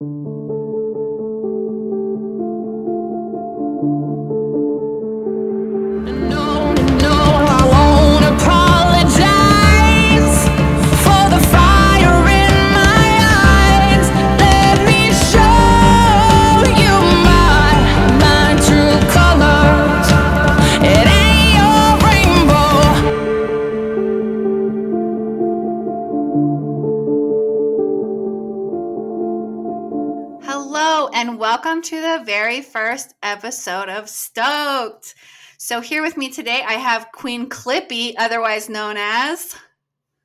No, very first episode of Stoked. So, here with me today, I have Queen Clippy, otherwise known as.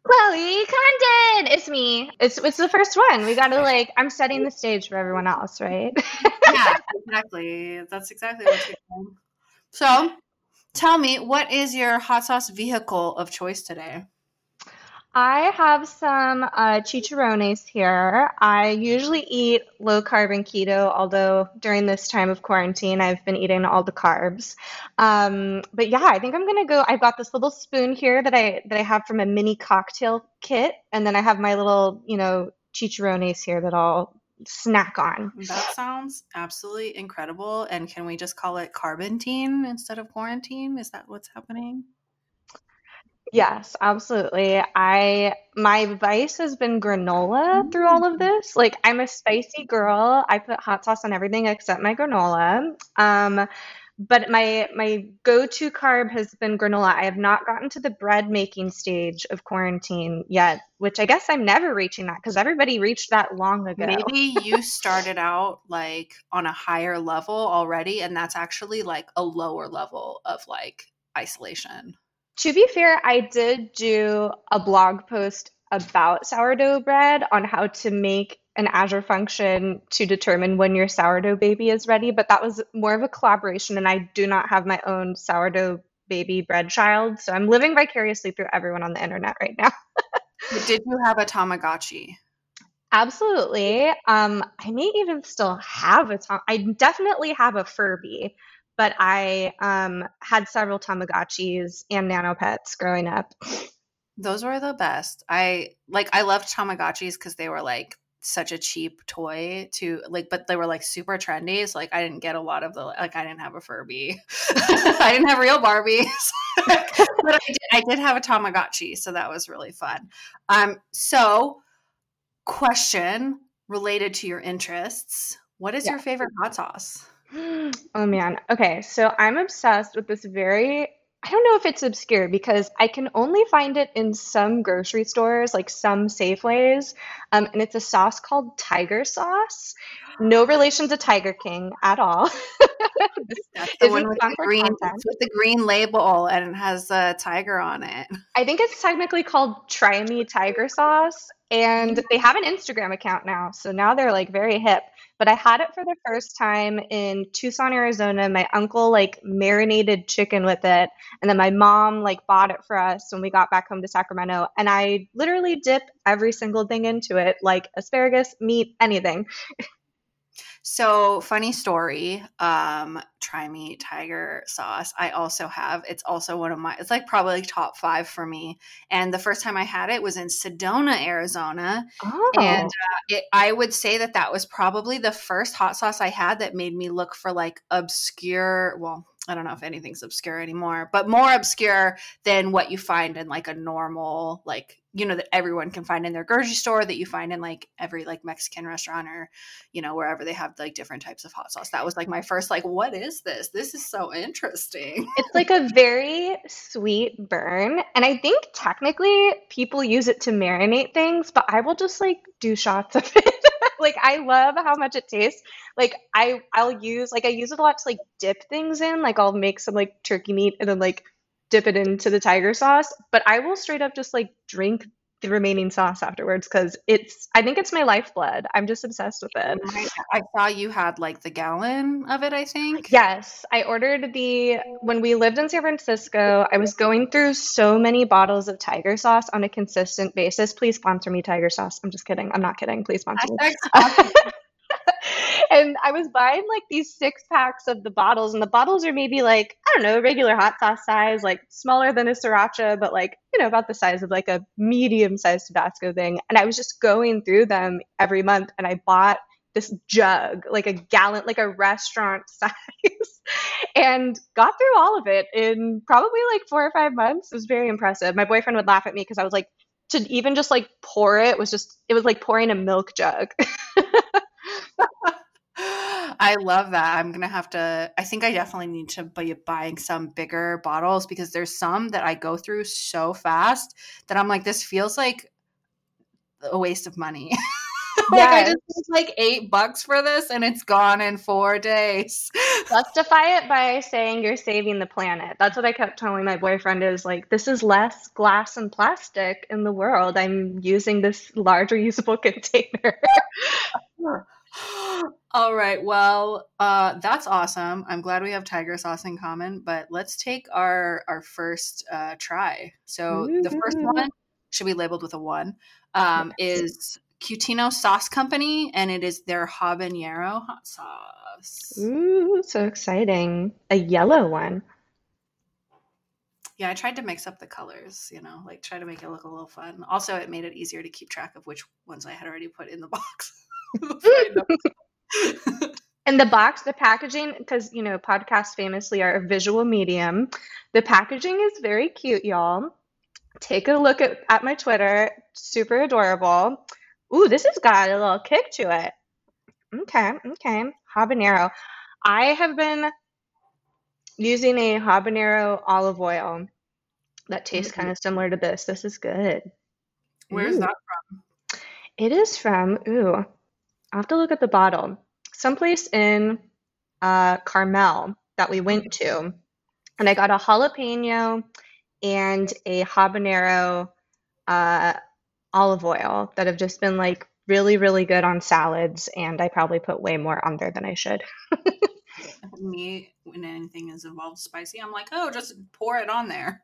Chloe Condon, it's me. It's it's the first one. We gotta like. I'm setting the stage for everyone else, right? Yeah, exactly. That's exactly what you're doing. So, tell me, what is your hot sauce vehicle of choice today? I have some uh, chicharrones here. I usually eat low carb and keto, although during this time of quarantine, I've been eating all the carbs. Um, but yeah, I think I'm gonna go. I've got this little spoon here that I that I have from a mini cocktail kit, and then I have my little, you know, chicharrones here that I'll snack on. That sounds absolutely incredible. And can we just call it carbantine instead of quarantine? Is that what's happening? Yes, absolutely. I my vice has been granola through all of this. Like I'm a spicy girl. I put hot sauce on everything except my granola. Um, but my my go-to carb has been granola. I have not gotten to the bread making stage of quarantine yet, which I guess I'm never reaching that because everybody reached that long ago. Maybe you started out like on a higher level already, and that's actually like a lower level of like isolation. To be fair, I did do a blog post about sourdough bread on how to make an Azure function to determine when your sourdough baby is ready, but that was more of a collaboration, and I do not have my own sourdough baby bread child, so I'm living vicariously through everyone on the internet right now. Did you have a Tamagotchi? Absolutely. Um, I may even still have a Tam. I definitely have a Furby, but I um, had several Tamagotchis and Nano Pets growing up. Those were the best. I like I loved Tamagotchis because they were like such a cheap toy to like but they were like super trendy so like i didn't get a lot of the like i didn't have a furby i didn't have real barbies but I did, I did have a tamagotchi so that was really fun um so question related to your interests what is Yeah. your favorite hot sauce Oh man. Okay, so I'm obsessed with this very, I don't know if it's obscure because I can only find it in some grocery stores, like some Safeways. Um, and it's a sauce called Tiger sauce. No relation to Tiger King at all. That's the one with the green it's with the green label and it has a tiger on it I think it's technically called Try Me Tiger Sauce, and they have an Instagram account now, so now they're like very hip. But I had it for the first time in Tucson, Arizona. My uncle like marinated chicken with it, and then my mom like bought it for us when we got back home to Sacramento. And I literally dip every single thing into it, like asparagus, meat, anything. So funny story. Um, try me tiger sauce. I also have. It's also one of my. It's like probably top five for me. And the first time I had it was in Sedona, Arizona, Oh, and uh, it, I would say that that was probably the first hot sauce I had that made me look for like obscure. Well, I don't know if anything's obscure anymore, but more obscure than what you find in like a normal like you know that everyone can find in their grocery store that you find in like every like Mexican restaurant or you know wherever they have like different types of hot sauce. That was like my first like what is this? This is so interesting. It's like a very sweet burn. And I think technically people use it to marinate things, but I will just like do shots of it. Like I love how much it tastes. Like I I'll use like I use it a lot to like dip things in. Like I'll make some like turkey meat and then like dip it into the tiger sauce, but I will straight up just like drink the remaining sauce afterwards because it's I think it's my lifeblood. I'm just obsessed with it. I, I saw you had like the gallon of it, I think. Yes, I ordered the when we lived in San Francisco. I was going through so many bottles of Tiger sauce on a consistent basis. Please sponsor me, Tiger sauce. I'm just kidding. I'm not kidding. Please sponsor me. And I was buying like these six packs of the bottles, and the bottles are maybe like, I don't know, regular hot sauce size, like smaller than a sriracha, but like, you know, about the size of like a medium sized Tabasco thing. And I was just going through them every month, and I bought this jug, like a gallon, like a restaurant size, and got through all of it in probably like four or five months. It was very impressive. My boyfriend would laugh at me because I was like, to even just like pour it was just, it was like pouring a milk jug. I love that. I'm gonna have to. I think I definitely need to be buying some bigger bottles because there's some that I go through so fast that I'm like, this feels like a waste of money. like I just paid like eight bucks for this and it's gone in four days. Justify it by saying you're saving the planet. That's what I kept telling my boyfriend is like, this is less glass and plastic in the world. I'm using this large reusable container. All right. Well, uh, that's awesome. I'm glad we have tiger sauce in common. But let's take our our first uh, try. So the first one should be labeled with a one. Um, is Cutino Sauce Company, and it is their habanero hot sauce. Ooh, so exciting. A yellow one. Yeah, I tried to mix up the colors. You know, like try to make it look a little fun. Also, it made it easier to keep track of which ones I had already put in the box. Before I know. And the box, the packaging, because you know, podcasts famously are a visual medium. The packaging is very cute, y'all. Take a look at, at my Twitter. Super adorable. Ooh, this has got a little kick to it. Okay, okay. Habanero. I have been using a habanero olive oil that tastes Mm. kind of similar to this. This is good. Where's that It is from, ooh, I'll have to look at the bottle. Someplace in uh, Carmel that we went to. And I got a jalapeno and a habanero uh, olive oil that have just been like really, really good on salads. And I probably put way more on there than I should. Me, when anything is involved spicy, I'm like, oh, just pour it on there.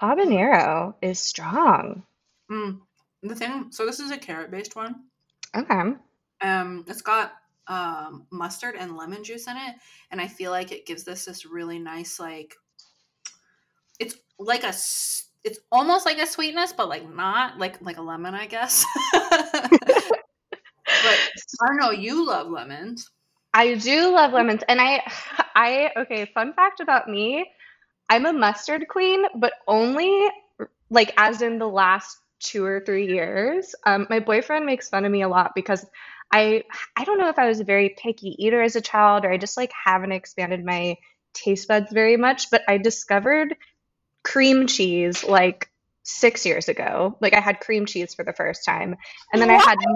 Habanero is strong. Mm. The thing, so this is a carrot based one. Okay. Um, it's got um mustard and lemon juice in it, and I feel like it gives this this really nice like. It's like a. it's almost like a sweetness, but like not like like a lemon, I guess. but I don't know. You love lemons. I do love lemons, and I, I okay. Fun fact about me: I'm a mustard queen, but only like as in the last two or three years. Um, my boyfriend makes fun of me a lot because I, I don't know if I was a very picky eater as a child or I just like haven't expanded my taste buds very much. But I discovered cream cheese like six years ago. Like I had cream cheese for the first time, and then I had.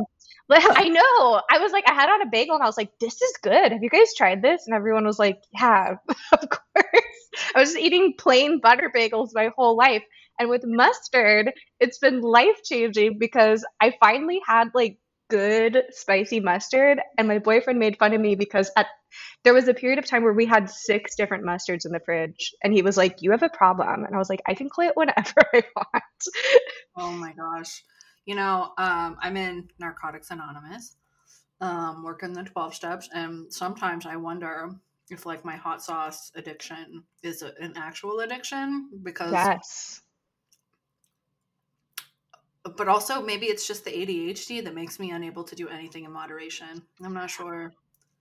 I know. I was like, I had on a bagel and I was like, this is good. Have you guys tried this? And everyone was like, yeah, of course. I was just eating plain butter bagels my whole life. And with mustard, it's been life changing because I finally had like good spicy mustard. And my boyfriend made fun of me because at there was a period of time where we had six different mustards in the fridge. And he was like, You have a problem. And I was like, I can quit whenever I want. Oh my gosh. You know, um, I'm in Narcotics Anonymous, um, working the 12 steps, and sometimes I wonder if like my hot sauce addiction is an actual addiction because Yes. But also maybe it's just the ADHD that makes me unable to do anything in moderation. I'm not sure.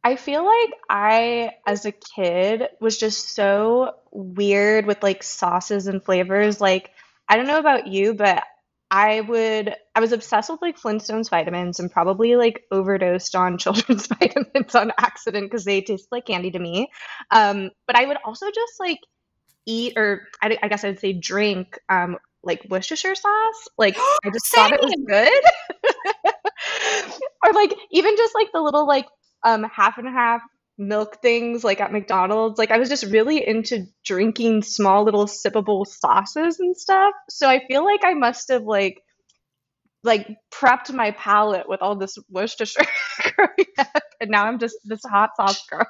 I feel like I, as a kid, was just so weird with like sauces and flavors. Like, I don't know about you, but I would, I was obsessed with like Flintstones vitamins and probably like overdosed on children's vitamins on accident because they taste like candy to me. Um, but I would also just like eat, or I, I guess I would say drink, um, like Worcestershire sauce. Like, I just thought it was good. or like even just like the little like um half and half milk things like at McDonald's. Like I was just really into drinking small little sippable sauces and stuff. So I feel like I must have like like prepped my palate with all this Worcestershire growing up, and now I'm just this hot sauce girl.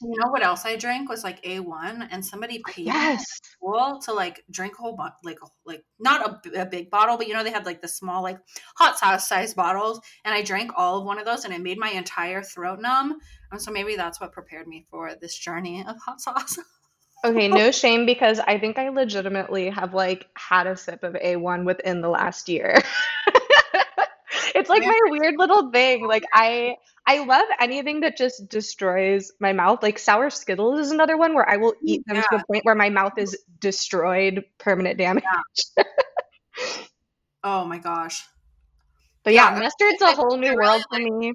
You know what else I drank was like A1, and somebody oh, paid me Yes. school to like drink a whole bo- like like not a, a, big bottle, but you know they had like the small like hot sauce size bottles, and I drank all of one of those, and it made my entire throat numb, and so maybe that's what prepared me for this journey of hot sauce. Okay, no shame because I think I legitimately have like had a sip of A1 within the last year. It's like my weird little thing. Like I I love anything that just destroys my mouth. Like sour Skittles is another one where I will eat them to the point where my mouth is destroyed, permanent damage. Oh my gosh. But yeah, Yeah, mustard's a whole new world for me.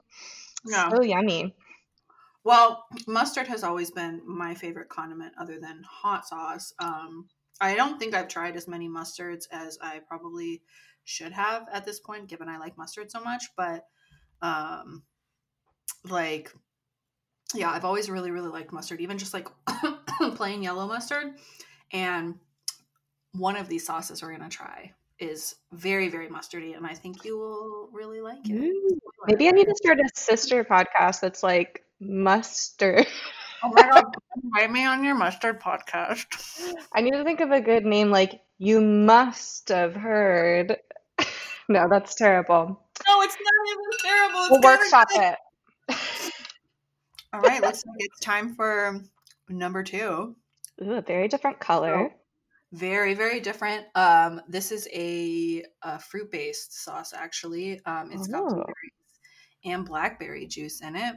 Yeah. So yummy. Well, mustard has always been my favorite condiment other than hot sauce. Um, I don't think I've tried as many mustards as I probably should have at this point, given I like mustard so much. But, um, like, yeah, I've always really, really liked mustard, even just like plain yellow mustard. And one of these sauces we're going to try is very, very mustardy, and I think you will really like it. Ooh, Maybe I need to start a sister podcast that's like mustard. Oh my god, invite me on your mustard podcast. I need to think of a good name like you must have heard. No, that's terrible. No, it's not even terrible. It's We'll workshop it. All right, looks like it's time for number two. Ooh, a very different color. Very, very different. Um, this is a, a fruit-based sauce. Actually, um, it's got Oh. blueberries and blackberry juice in it.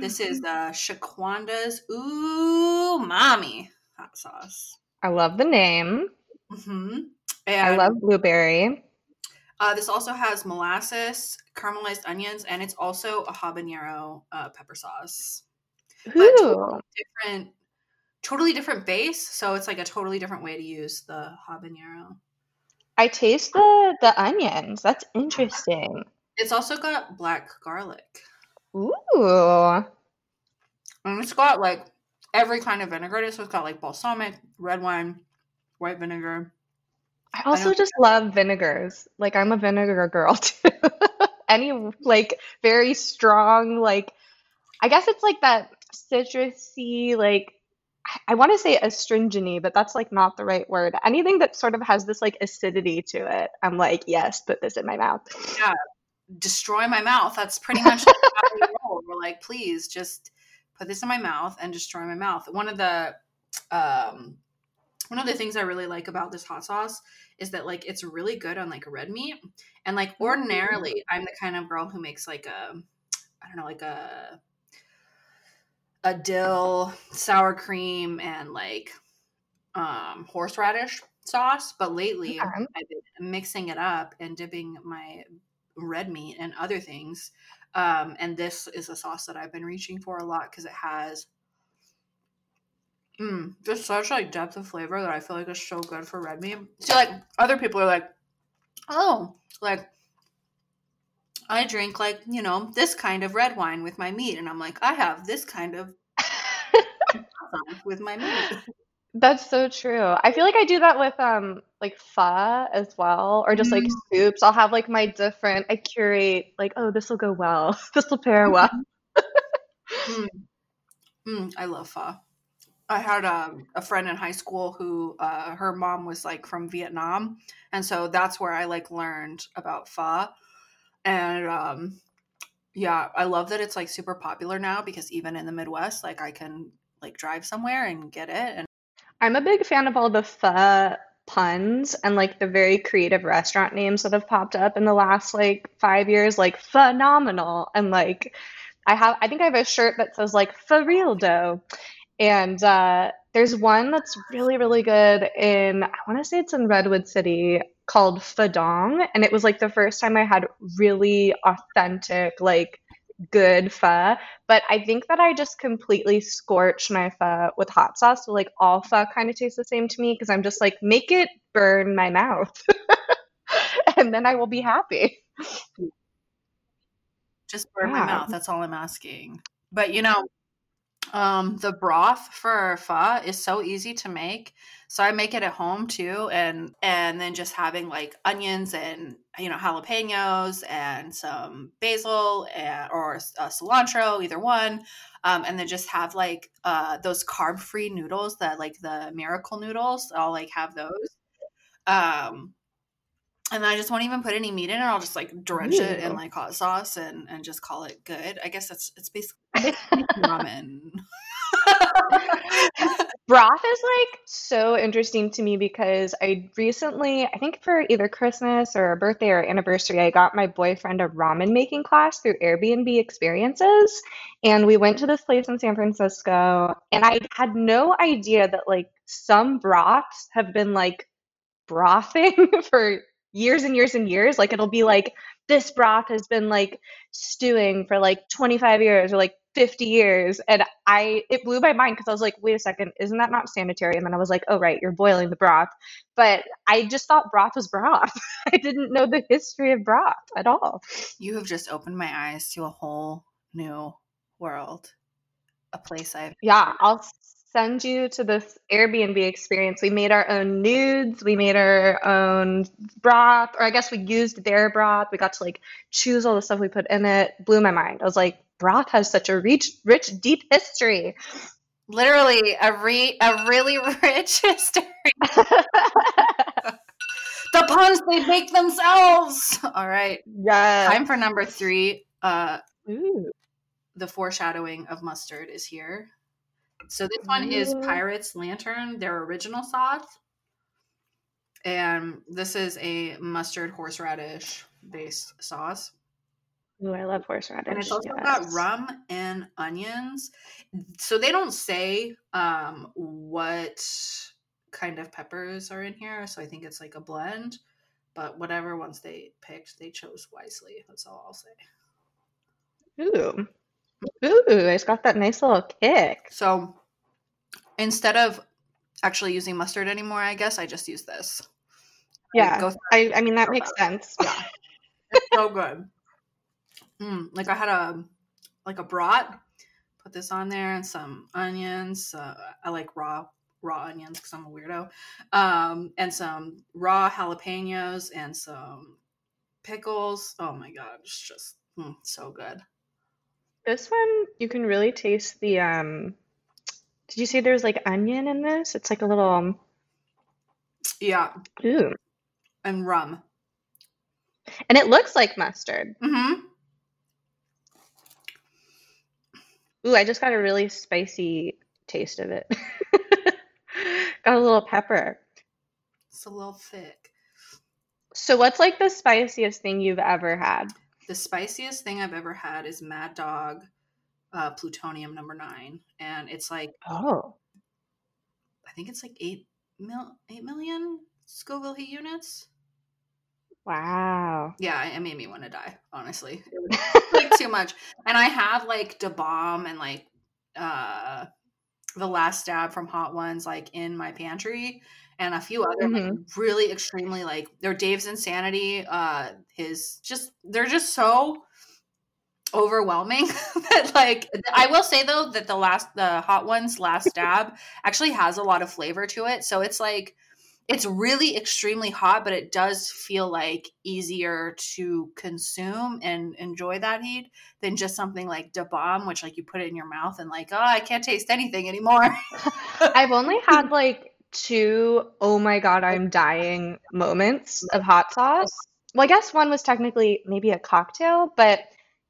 This is the Shaquanda's Ooh Mommy hot sauce. I love the name. Mm-hmm. I love blueberry. Uh, this also has molasses, caramelized onions, and it's also a habanero uh, pepper sauce. but totally different totally different base so it's like a totally different way to use the habanero I taste the the onions. That's interesting. it's also got black garlic Ooh. and it's got like every kind of it so it's got like balsamic red wine white vinegar I also know- just love vinegars. Like I'm a vinegar girl too. Any like very strong, like I guess it's like that citrusy, like I- I want to say astringency, but that's like not the right word. Anything that sort of has this like acidity to it, I'm like, yes, put this in my mouth. Yeah, destroy my mouth that's pretty much how we roll we're like please just put this in my mouth and destroy my mouth one of the um one of the things i really like about this hot sauce is that like it's really good on like red meat. And like ordinarily i'm the kind of girl who makes like a i don't know like a a dill sour cream and like um horseradish sauce. But lately i've been mixing it up and dipping my red meat and other things. Um and this is a sauce that i've been reaching for a lot because it has mm, just such like depth of flavor that i feel like is so good for red meat so like other people are like oh like i drink like you know this kind of red wine with my meat and i'm like i have this kind of with my meat That's so true. I feel like I do that with um like pho as well, or just like Mm. soups. I'll have like my different. I curate like, oh, this will go well. This will pair well. Mm. Mm, I love pho. I had um, a friend in high school who uh, her mom was like from Vietnam, and so that's where I like learned about pho. And um, yeah, I love that it's like super popular now because even in the Midwest, like I can like drive somewhere and get it. And I'm a big fan of all the pho puns and like the very creative restaurant names that have popped up in the last like five years, like phenomenal. And like I have, I think I have a shirt that says like for real dough. And uh, there's one that's really, really good in, I want to say it's in Redwood City called Fadong. And it was like the first time I had really authentic, like good pho. But I think that I just completely scorched my pho with hot sauce. So like all pho kind of tastes the same to me because I'm just like, make it burn my mouth. and then I will be happy. just burn my mouth. That's all I'm asking. But you know, um, the broth for pho is so easy to make. So I make it at home too, and and then just having like onions and you know jalapenos and some basil and, or uh, cilantro, either one, um, and then just have like uh, those carb free noodles that like the miracle noodles. I'll like have those. Um, and then I just won't even put any meat in it. I'll just like drench it in like hot sauce and and just call it good. I guess that's it's basically ramen. Broth is like so interesting to me because I recently, I think for either Christmas or a birthday or anniversary, I got my boyfriend a ramen making class through Airbnb experiences. And we went to this place in San Francisco, and I had no idea that like some broths have been like brothing for years and years and years. Like it'll be like this broth has been like stewing for like 25 years or like 50 years. And i it blew my mind because i was like wait a second isn't that not sanitary? And then i was like oh right you're boiling the broth. But i just thought broth was broth. I didn't know the history of broth at all. You have just opened my eyes to a whole new world, a place I've yeah i'll send you to this airbnb experience we made our own nudes we made our own broth or i guess we used their broth we got to like choose all the stuff we put in it blew my mind i was like broth has such a rich rich deep history literally a re a really rich history. The puns they make themselves. All right, yeah time for number three. Uh, Ooh. the foreshadowing of mustard is here. So this one is Pirates Lantern, their original sauce. And this is a mustard horseradish based sauce. Ooh, I love horseradish. And it's also got rum and onions. So they don't say um, what kind of peppers are in here. So I think it's like a blend. But whatever ones they picked, they chose wisely. That's all I'll say. Ooh. Ooh, it's got that nice little kick. So instead of actually using mustard anymore, I guess I just use this. Yeah. I, I mean, that makes sense. Yeah. It's so good. Mm, like I had a like a brat. Put this on there and some onions. Uh, I like raw raw onions because I'm a weirdo. Um, and some raw jalapenos and some pickles. Oh my god, it's just mm, so good. This one, you can really taste the, um, did you say there's like onion in this? It's like a little, um, Yeah, ooh. and rum. And it looks like mustard. Mm-hmm. Ooh, I just got a really spicy taste of it. Got a little pepper. It's a little thick. So what's like the spiciest thing you've ever had? The spiciest thing I've ever had is Mad Dog uh, Plutonium number nine, and it's like Oh. I think it's like eight mil eight million Scoville heat units. Wow. Yeah, it made me want to die. Honestly, like too much. And I have like Da Bomb and like uh the Last Dab from Hot Ones like in my pantry, and a few other like, really extremely like they're Dave's Insanity. Uh, his just they're just so overwhelming that like I will say though that the last the Hot Ones Last Dab actually has a lot of flavor to it. So it's like it's really extremely hot, but it does feel like easier to consume and enjoy that heat than just something like Da Bomb, which like you put it in your mouth and like, oh, I can't taste anything anymore. I've only had like two, oh my God, I'm dying moments of hot sauce. Well, I guess one was technically maybe a cocktail, but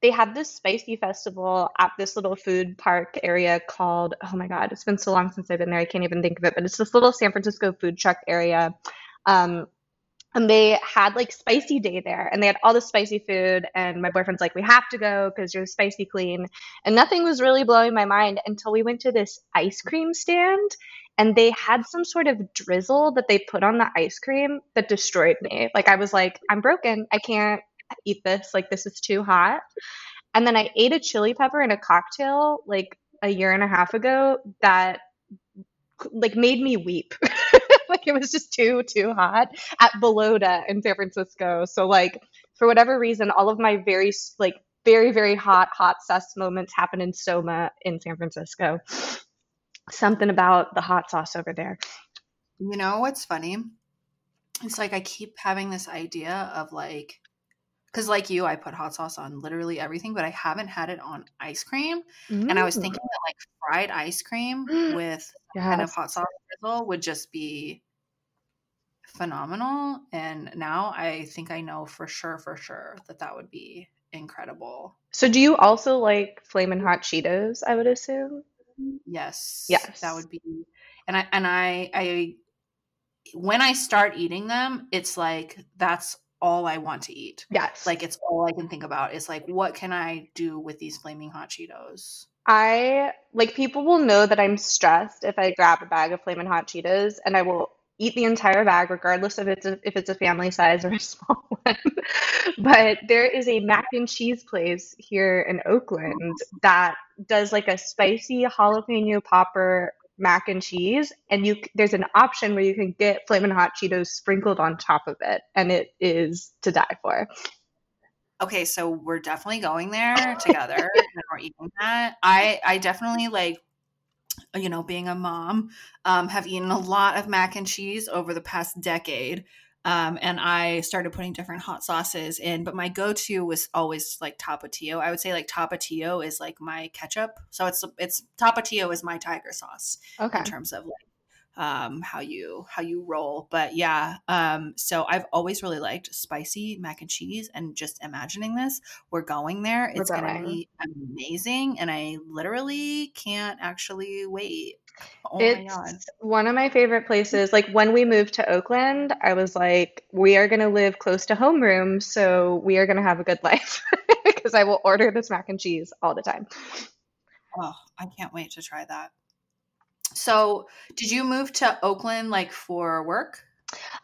they had this spicy festival at this little food park area called, oh my God, it's been so long since I've been there, I can't even think of it, but it's this little San Francisco food truck area. Um, and they had like spicy day there and they had all this spicy food and my boyfriend's like we have to go because you're spicy queen and nothing was really blowing my mind until we went to this ice cream stand and they had some sort of drizzle that they put on the ice cream that destroyed me like i was like i'm broken i can't eat this like this is too hot and then i ate a chili pepper in a cocktail like a year and a half ago that like made me weep like it was just too too hot at Bellota in San Francisco. So like for whatever reason, all of my very like very very hot hot sus moments happen in Soma in San Francisco. Something about the hot sauce over there. you know what's funny? It's like I keep having this idea of like, because like you, I put hot sauce on literally everything, but I haven't had it on ice cream. And I was thinking mm. that like fried ice cream with kind of hot sauce drizzle would just be phenomenal. And now I think I know for sure, for sure that that would be incredible. So do you also like flamin' hot Cheetos? I would assume. Yes. Yes. That would be and I and I I when I start eating them, it's like that's all I want to eat. Yes. Like it's all I can think about. It's like what can I do with these flaming hot Cheetos? I like people will know that I'm stressed if I grab a bag of flaming Hot Cheetos and I will eat the entire bag regardless of it's a, if it's a family size or a small one. but there is a mac and cheese place here in Oakland that does like a spicy jalapeno popper mac and cheese and you there's an option where you can get Flamin' Hot Cheetos sprinkled on top of it and it is to die for. Okay, so we're definitely going there together and we're eating that. I I definitely like you know, being a mom, um, have eaten a lot of mac and cheese over the past decade. Um, and I started putting different hot sauces in, but my go-to was always like Tapatio. I would say like Tapatio is like my ketchup. So it's it's Tapatio is my tiger sauce Okay. in terms of like um how you how you roll but yeah um so i've always really liked spicy mac and cheese and just imagining this we're going there it's gonna be amazing and i literally can't actually wait oh It's one of my favorite places. Like when we moved to Oakland, I was like, we are going to live close to homeroom, so we are going to have a good life because I will order this mac and cheese all the time. oh i can't wait to try that so did you move to oakland like for work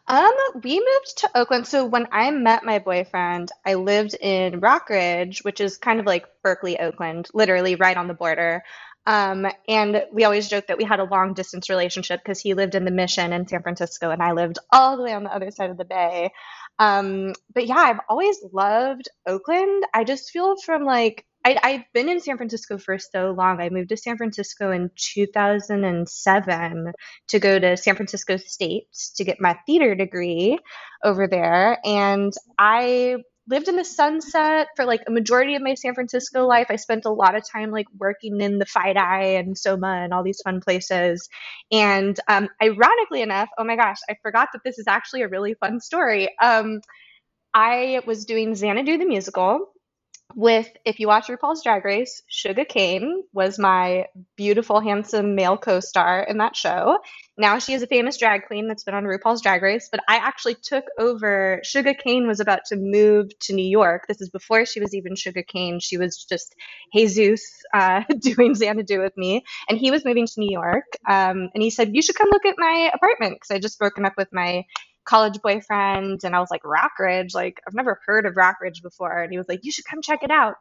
Um, we moved to Oakland. So when I met my boyfriend, I lived in Rockridge, which is kind of like Berkeley, Oakland, literally right on the border. Um, and we always joke that we had a long distance relationship because he lived in the Mission in San Francisco and I lived all the way on the other side of the bay. Um, but yeah, I've always loved Oakland. I just feel from like I, I've been in San Francisco for so long. I moved to San Francisco in 2007 to go to San Francisco State to get my theater degree over there. And I lived in the sunset for like a majority of my San Francisco life. I spent a lot of time like working in the FIDI and Soma and all these fun places. And um, ironically enough, oh my gosh, I forgot that this is actually a really fun story. Um, I was doing Xanadu the musical with, if you watch RuPaul's Drag Race, Suga Kane was my beautiful, handsome male co star in that show. Now she is a famous drag queen that's been on RuPaul's Drag Race, but I actually took over. Suga Kane was about to move to New York. This is before she was even Suga Kane. She was just Jesus uh, doing Xanadu with me, and he was moving to New York. Um, and he said, You should come look at my apartment because I just broken up with my college boyfriend and I was like Rockridge like I've never heard of Rockridge before. And he was like you should come check it out.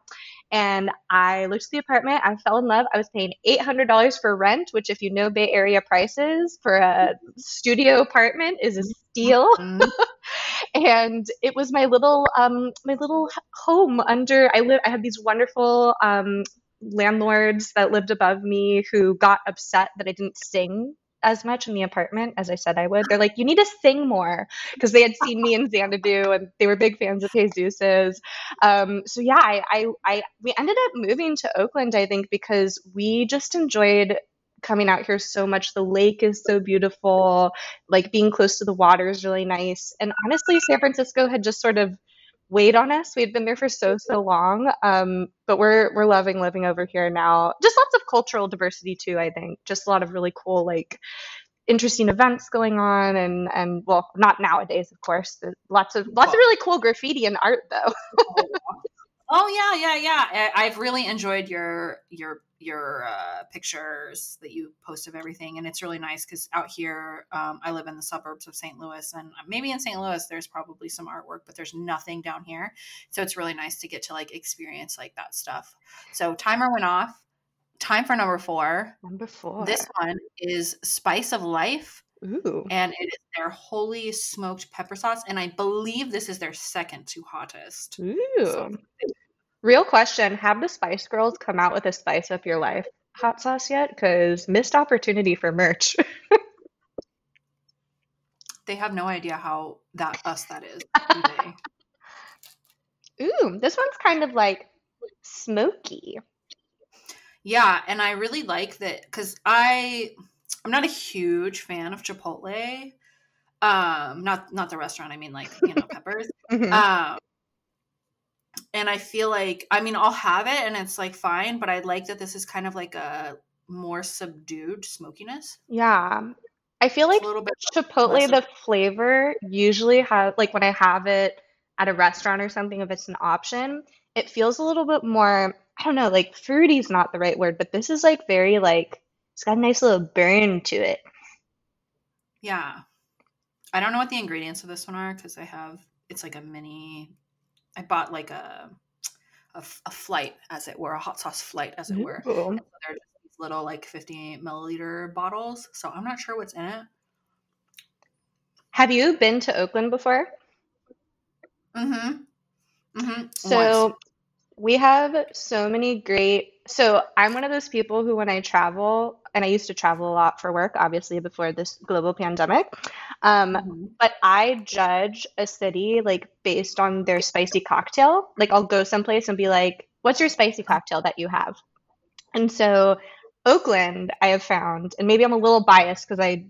And I looked at the apartment. I fell in love. I was paying $800 for rent which if you know Bay Area prices for a studio apartment is a steal. Mhm. and it was my little um my little home under I live I had these wonderful um landlords that lived above me who got upset that I didn't sing as much in the apartment as I said I would. They're like, you need to sing more because they had seen me in Xanadu and they were big fans of Jesus's. Um, so yeah, I, I, I we ended up moving to Oakland, I think, because we just enjoyed coming out here so much. The lake is so beautiful, like being close to the water is really nice. And honestly, San Francisco had just sort of weighed on us. We had been there for so so long, um, but we're we're loving living over here now. Just lots of cultural diversity too. I think just a lot of really cool like interesting events going on, and and well, not nowadays, of course. There's lots of lots of really cool graffiti and art though. Oh yeah, yeah, yeah. I've really enjoyed your your your uh, pictures that you post of everything, and it's really nice because out here, um, I live in the suburbs of St. Louis, and maybe in St. Louis there's probably some artwork, but there's nothing down here. So it's really nice to get to like experience like that stuff. So timer went off. Time for number four. Number four. This one is Spice of Life, Ooh. and it is their holy smoked pepper sauce, and I believe this is their second to hottest. Ooh. So Real question: Have the Spice Girls come out with a spice up your life hot sauce yet? Because missed opportunity for merch. they have no idea how that us that is. Ooh, this one's kind of like smoky. yeah, and I really like that because I I'm not a huge fan of Chipotle. Um, not not the restaurant. I mean, like you know, peppers. Mhm. Um, and I feel like I mean I'll have it and it's like fine, but I like that this is kind of like a more subdued smokiness. Yeah. I feel like a little bit Chipotle, the flavor usually have like when I have it at a restaurant or something, if it's an option, it feels a little bit more, I don't know, like fruity is not the right word, but this is like very like it's got a nice little burn to it. yeah. I don't know what the ingredients of this one are because I have it's like a mini. I bought like a a flight, as it were, a hot sauce flight, as it were. Ooh. And so they're just these little like 50 milliliter bottles. So I'm not sure what's in it. Have you been to Oakland before? Mm-hmm. Mm-hmm. Once. So we have so many great. So I'm one of those people who, when I travel, and I used to travel a lot for work, obviously before this global pandemic, um, Mhm. but I judge a city like based on their spicy cocktail. Like I'll go someplace and be like, "What's your spicy cocktail that you have?" And so Oakland, I have found, and maybe I'm a little biased because I,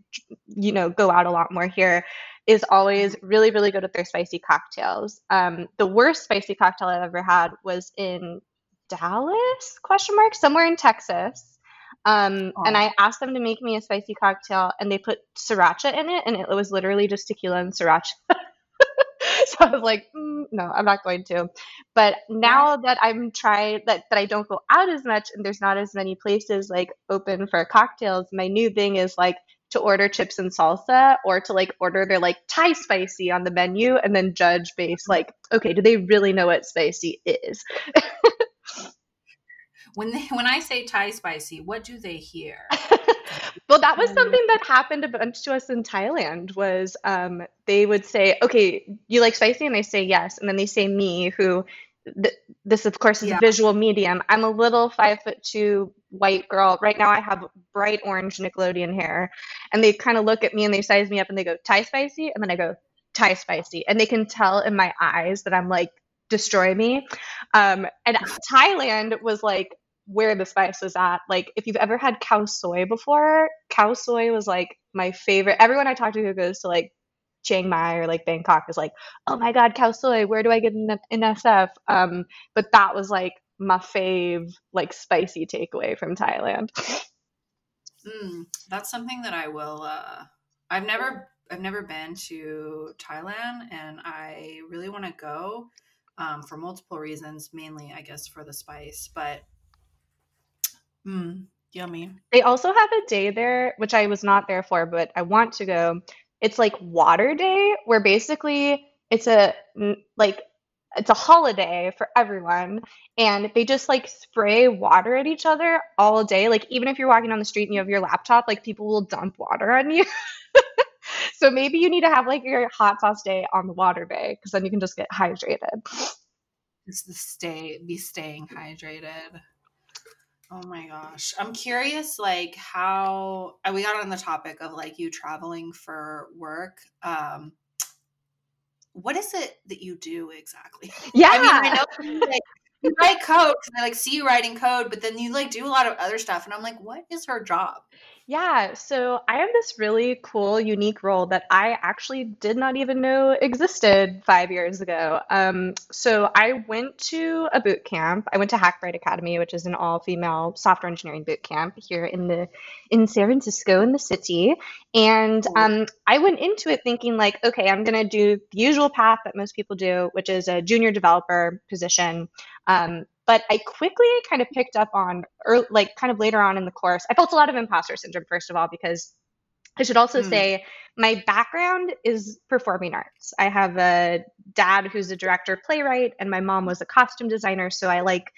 you know, go out a lot more here, is always really, really good at their spicy cocktails. Um, the worst spicy cocktail I've ever had was in Dallas, question mark, somewhere in Texas. Um, and Oh. I asked them to make me a spicy cocktail, and they put sriracha in it, and it was literally just tequila and sriracha. so I was like, mm, no, I'm not going to. But now that I'm trying that that I don't go out as much and there's not as many places like open for cocktails, my new thing is like to order chips and salsa or to like order their like Thai spicy on the menu and then judge based like, okay, do they really know what spicy is? When they, when I say Thai spicy, what do they hear? well, that was something that happened a bunch to us in Thailand. Was um, they would say, "Okay, you like spicy?" and I say yes, and then they say me, who th- this of course is Yeah. a visual medium. I'm a little five foot two white girl. Right now, I have bright orange Nickelodeon hair, and they kind of look at me and they size me up and they go Thai spicy, and then I go Thai spicy, and they can tell in my eyes that I'm like destroy me. Um, and Thailand was like where the spice was at. Like if you've ever had khao soi before, khao soi was like my favorite. Everyone I talk to who goes to like Chiang Mai or like Bangkok is like, oh my god, khao soi. Where do I get an, an SF? Um, but that was like my fave, like spicy takeaway from Thailand. Mm, that's something that I will. Uh, I've never, I've never been to Thailand, and I really want to go um, for multiple reasons. Mainly, I guess, for the spice. But, mm, yummy. They also have a day there, which I was not there for, but I want to go. It's like Water Day, where basically it's a like it's a holiday for everyone, and they just like spray water at each other all day. Like even if you're walking on the street and you have your laptop, like people will dump water on you. so maybe you need to have like your hot sauce day on the water day because then you can just get hydrated. Just to stay, be staying hydrated. Oh my gosh, I'm curious, like how uh, we got on the topic of like you traveling for work. Um, what is it that you do exactly? Yeah. I mean, I know you, like, you write code. I like see you writing code, but then you like do a lot of other stuff, and I'm like, what is her job? Yeah, so I have this really cool, unique role that I actually did not even know existed five years ago. Um, so I went to a boot camp. I went to Hackbright Academy, which is an all-female software engineering boot camp here in the in San Francisco in the city. And um, I went into it thinking like, okay, I'm gonna do the usual path that most people do, which is a junior developer position. Um, but I quickly kind of picked up on, or like kind of later on in the course, I felt a lot of imposter syndrome, first of all, because I should also Mm. say my background is performing arts. I have a dad who's a director, playwright, and my mom was a costume designer. So I like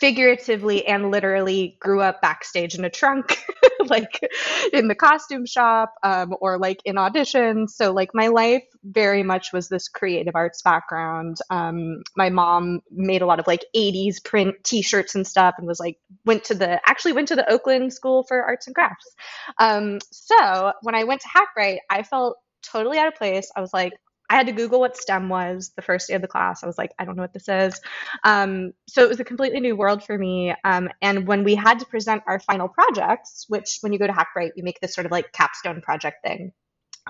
figuratively and literally grew up backstage in a trunk, like in the costume shop um, or like in auditions. So, like, my life very much was this creative arts background. Um, my mom made a lot of like 80s print t shirts and stuff and was like, went to the, actually went to the Oakland School for Arts and Crafts. Um, so, when I went to Hackbright, I felt totally out of place. I was like, I had to Google what STEM was the first day of the class. I was like, I don't know what this is. Um, so it was a completely new world for me. Um, and when we had to present our final projects, which when you go to Hackbright, you make this sort of like capstone project thing.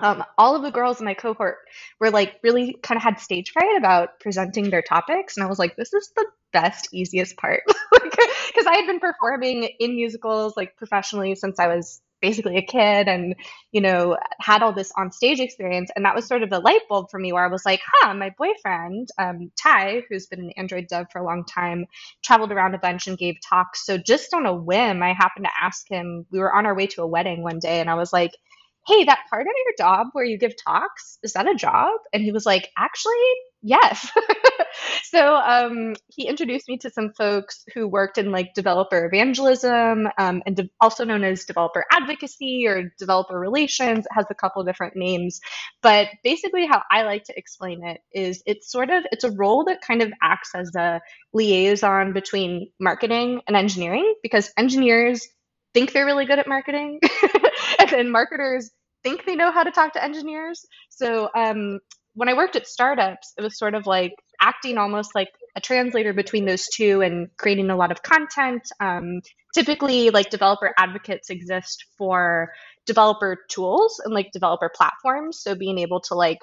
um, all of the girls in my cohort were like really kind of had stage fright about presenting their topics and i was like this is the best easiest part because i had been performing in musicals like professionally since i was basically a kid and you know had all this on stage experience. And that was sort of a light bulb for me where i was like huh my boyfriend um, ty who's been an android dev for a long time traveled around a bunch and gave talks. So just on a whim i happened to ask him we were on our way to a wedding one day and i was like hey, that part of your job where you give talks, is that a job? And he was like, actually, yes. so um, he introduced me to some folks who worked in like developer evangelism um, and de- also known as developer advocacy or developer relations. It has a couple different names, but basically how I like to explain it is it's sort of it's a role that kind of acts as a liaison between marketing and engineering because engineers think they're really good at marketing and marketers think they know how to talk to engineers. So um, when I worked at startups, it was sort of like acting almost like a translator between those two and creating a lot of content. Um, typically, like developer advocates exist for developer tools and like developer platforms. So being able to like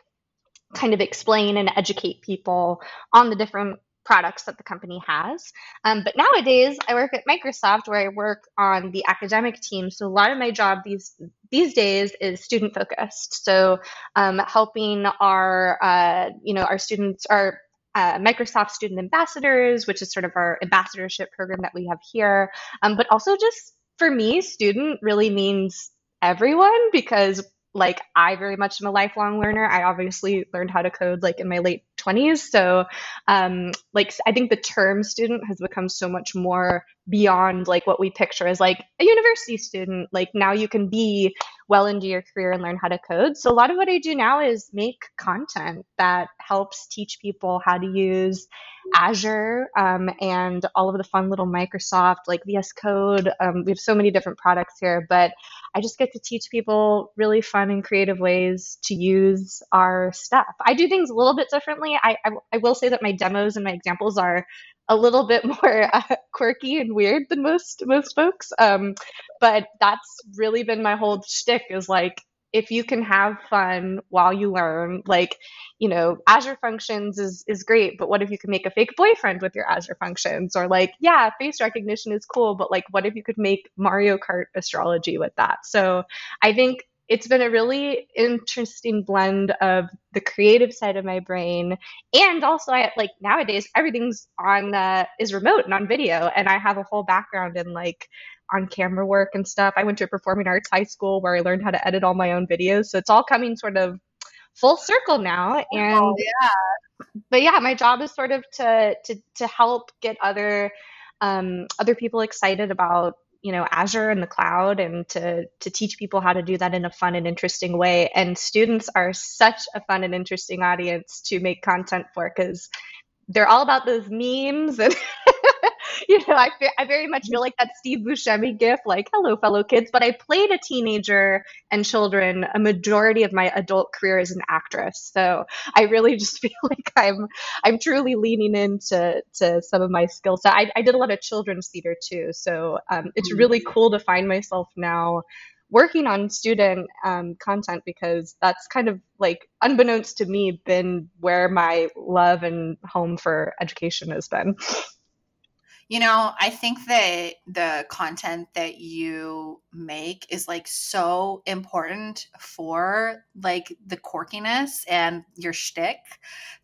kind of explain and educate people on the different products that the company has. Um, but nowadays, I work at Microsoft where I work on the academic team. So a lot of my job these these days is student focused. So um, helping our uh, you know our students our uh, Microsoft Student Ambassadors, which is sort of our ambassadorship program that we have here, um, but also just for me, student really means everyone because like I very much am a lifelong learner. I obviously learned how to code like in my late 20s. So, um, like, I think the term student has become so much more beyond like what we picture as like a university student. Like, now you can be well into your career and learn how to code. So, a lot of what I do now is make content that helps teach people how to use Azure um, and all of the fun little Microsoft like VS Code. Um, we have so many different products here, but I just get to teach people really fun and creative ways to use our stuff. I do things a little bit differently. I, I, I will say that my demos and my examples are a little bit more uh, quirky and weird than most most folks. Um, but that's really been my whole shtick is like if you can have fun while you learn, like, you know, Azure Functions is is great, but what if you could make a fake boyfriend with your Azure Functions? Or like, yeah, face recognition is cool, but like, what if you could make Mario Kart astrology with that? So I think it's been a really interesting blend of the creative side of my brain and also I like nowadays everything's on uh, is remote and on video and I have a whole background in like on camera work and stuff. I went to a performing arts high school where I learned how to edit all my own videos. So it's all coming sort of full circle now. And oh, yeah. But yeah, my job is sort of to to to help get other um, other people excited about you know Azure and the cloud and to to teach people how to do that in a fun and interesting way. And students are such a fun and interesting audience to make content for because they're all about those memes and you know, I, I very much feel like that Steve Buscemi gif, like, hello, fellow kids. But I played a teenager and children a majority of my adult career as an actress. So I really just feel like I'm I'm truly leaning into to some of my skill set. I, I did a lot of children's theater too. So um, it's mm. really cool to find myself now working on student um, content because that's kind of like unbeknownst to me been where my love and home for education has been. You know, I think that the content that you make is like so important for like the quirkiness and your shtick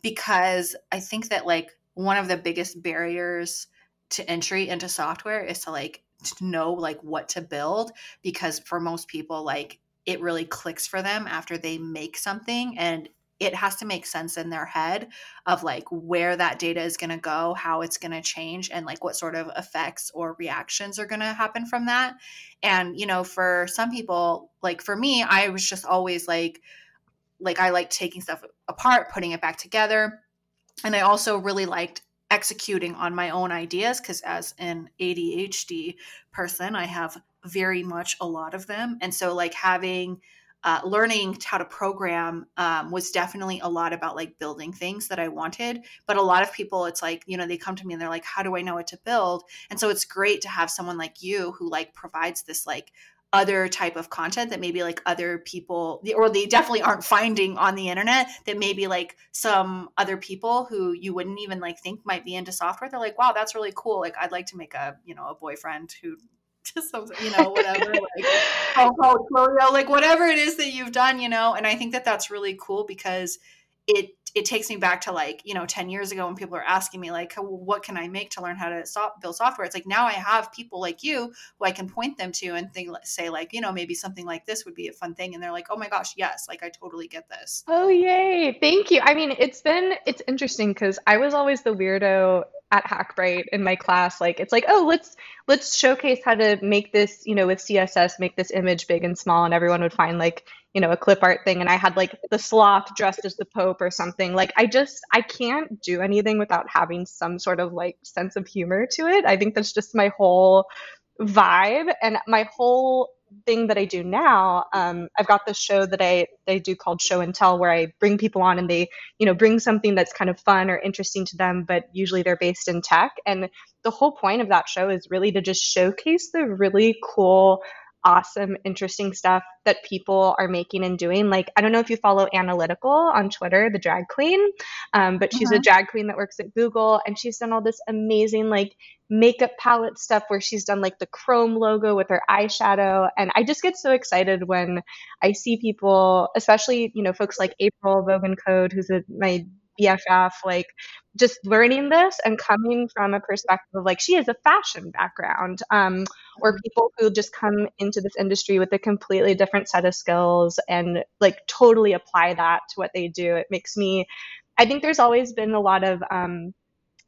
because I think that like one of the biggest barriers to entry into software is to like to know like what to build because for most people like it really clicks for them after they make something and it has to make sense in their head of like where that data is going to go, how it's going to change, and like what sort of effects or reactions are going to happen from that. And, you know, for some people, like for me, I was just always like, like I like taking stuff apart, putting it back together. And I also really liked executing on my own ideas because as an ADHD person, I have very much a lot of them. And so, like, having uh, learning how to program um, was definitely a lot about like building things that I wanted. But a lot of people, it's like, you know, they come to me and they're like, how do I know what to build? And so it's great to have someone like you who like provides this like other type of content that maybe like other people or they definitely aren't finding on the internet that maybe like some other people who you wouldn't even like think might be into software they're like wow that's really cool. Like i'd like to make a you know a boyfriend who just something you know whatever like oh, oh like whatever it is that you've done you know? And i think that that's really cool because it it takes me back to like you know 10 years ago when people are asking me like what can i make to learn how to so- build software? It's like now i have people like you who i can point them to and think say like you know maybe something like this would be a fun thing and they're like oh my gosh yes like i totally get this. Oh yay. Thank you. I mean it's been it's interesting because i was always the weirdo at Hackbright in my class like it's like oh let's let's showcase how to make this you know with css make this image big and small and everyone would find like you know a clip art thing and i had like the sloth dressed as the pope or something. Like i just i can't do anything without having some sort of like sense of humor to it. I think that's just my whole vibe and my whole thing that I do now, um, I've got this show that I they do called Show and Tell, where I bring people on and they, you know, bring something that's kind of fun or interesting to them, but usually they're based in tech. And the whole point of that show is really to just showcase the really cool awesome, interesting stuff that people are making and doing. Like, I don't know if you follow Anna Lytical on Twitter, the drag queen, um, but she's uh-huh. a drag queen that works at Google and she's done all this amazing, like, makeup palette stuff where she's done like the Chrome logo with her eyeshadow. And I just get so excited when I see people, especially, you know, folks like April Vogue and Code, who's a, my BFF, like just learning this and coming from a perspective of like she has a fashion background, um, or mm-hmm. people who just come into this industry with a completely different set of skills and like totally apply that to what they do. It makes me, I think there's always been a lot of um,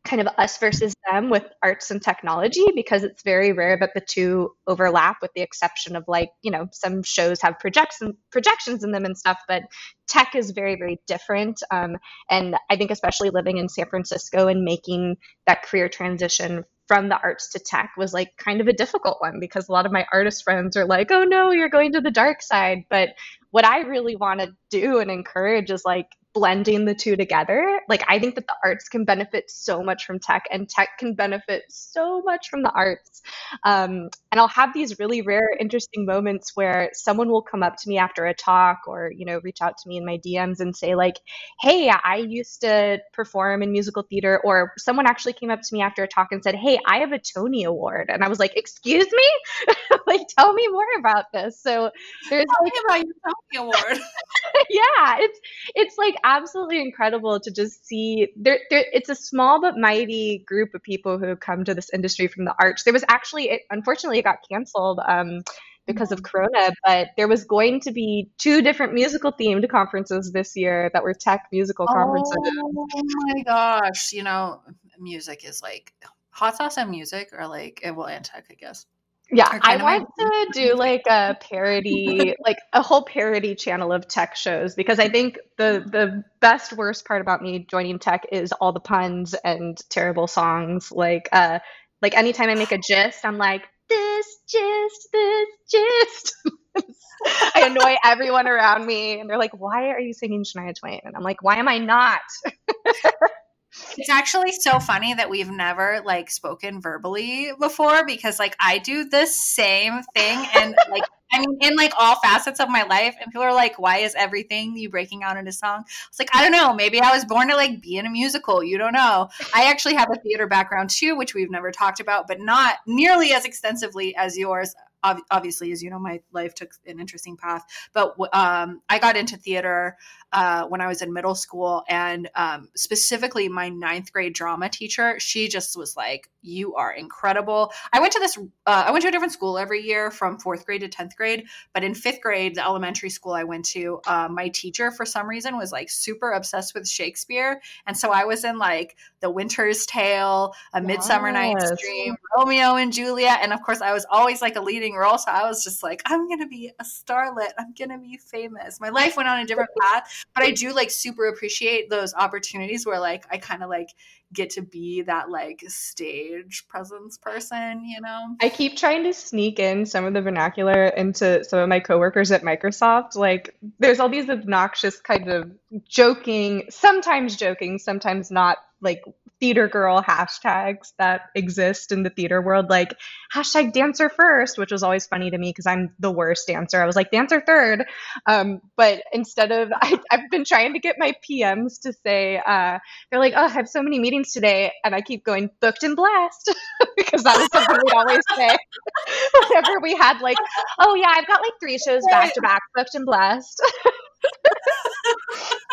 kind of us versus them with arts and technology because it's very rare that the two overlap with the exception of like you know some shows have projections projections in them and stuff but tech is very very different. Um, and i think especially living in san francisco and making that career transition from the arts to tech was like kind of a difficult one because a lot of my artist friends are like oh no you're going to the dark side. But what i really want to do and encourage is like blending the two together. Like I think that the arts can benefit so much from tech, and tech can benefit so much from the arts. Um, and I'll have these really rare, interesting moments where someone will come up to me after a talk, or you know, reach out to me in my DMs and say like, "Hey, I used to perform in musical theater," or someone actually came up to me after a talk and said, "Hey, I have a Tony Award," and I was like, "Excuse me, like tell me more about this." So there's tell like, about your Tony Award. yeah, it's it's like absolutely incredible to just see there, there it's a small but mighty group of people who come to this industry from the arts. There was actually it, unfortunately it got canceled um, because of corona but there was going to be two different musical themed conferences this year that were tech musical conferences. Oh my gosh you know music is like hot sauce and music or like well and tech i guess yeah, I want to do like a parody, like a whole parody channel of tech shows because I think the the best worst part about me joining tech is all the puns and terrible songs. Like uh like anytime I make a gist, I'm like this gist, this gist. I annoy everyone around me and they're like, "Why are you singing Shania Twain?" And I'm like, "Why am I not?" It's actually so funny that we've never like spoken verbally before because like I do the same thing and like I mean in like all facets of my life and people are like why is everything you breaking out into song? It's like I don't know, maybe I was born to like be in a musical, you don't know. I actually have a theater background too which we've never talked about but not nearly as extensively as yours obviously, as you know, my life took an interesting path. But um, I got into theater uh, when I was in middle school, and um, specifically my ninth grade drama teacher, she just was like, "You are incredible." I went to this, uh, I went to a different school every year from fourth grade to tenth grade, but in fifth grade, the elementary school I went to, uh, my teacher for some reason was like super obsessed with Shakespeare, and so I was in like The Winter's Tale, A Midsummer Night's Dream, Romeo and Juliet, and of course I was always like a leading role. So I was just like, I'm gonna be a starlet. I'm gonna be famous. My life went on a different path but I do like super appreciate those opportunities where like I kind of like get to be that like stage presence person, you know? I keep trying to sneak in some of the vernacular into some of my coworkers at Microsoft. Like there's all these obnoxious kind of joking, sometimes joking, sometimes not like theater girl hashtags that exist in the theater world, like hashtag dancer first, which was always funny to me because I'm the worst dancer. I was like dancer third. Um, but instead of, I, have been trying to get my PMs to say, uh, they're like, oh, I have so many meetings today. And I keep going booked and blessed because that was something we'd always say whenever we had like, oh yeah, I've got like three shows back to back, booked and blessed.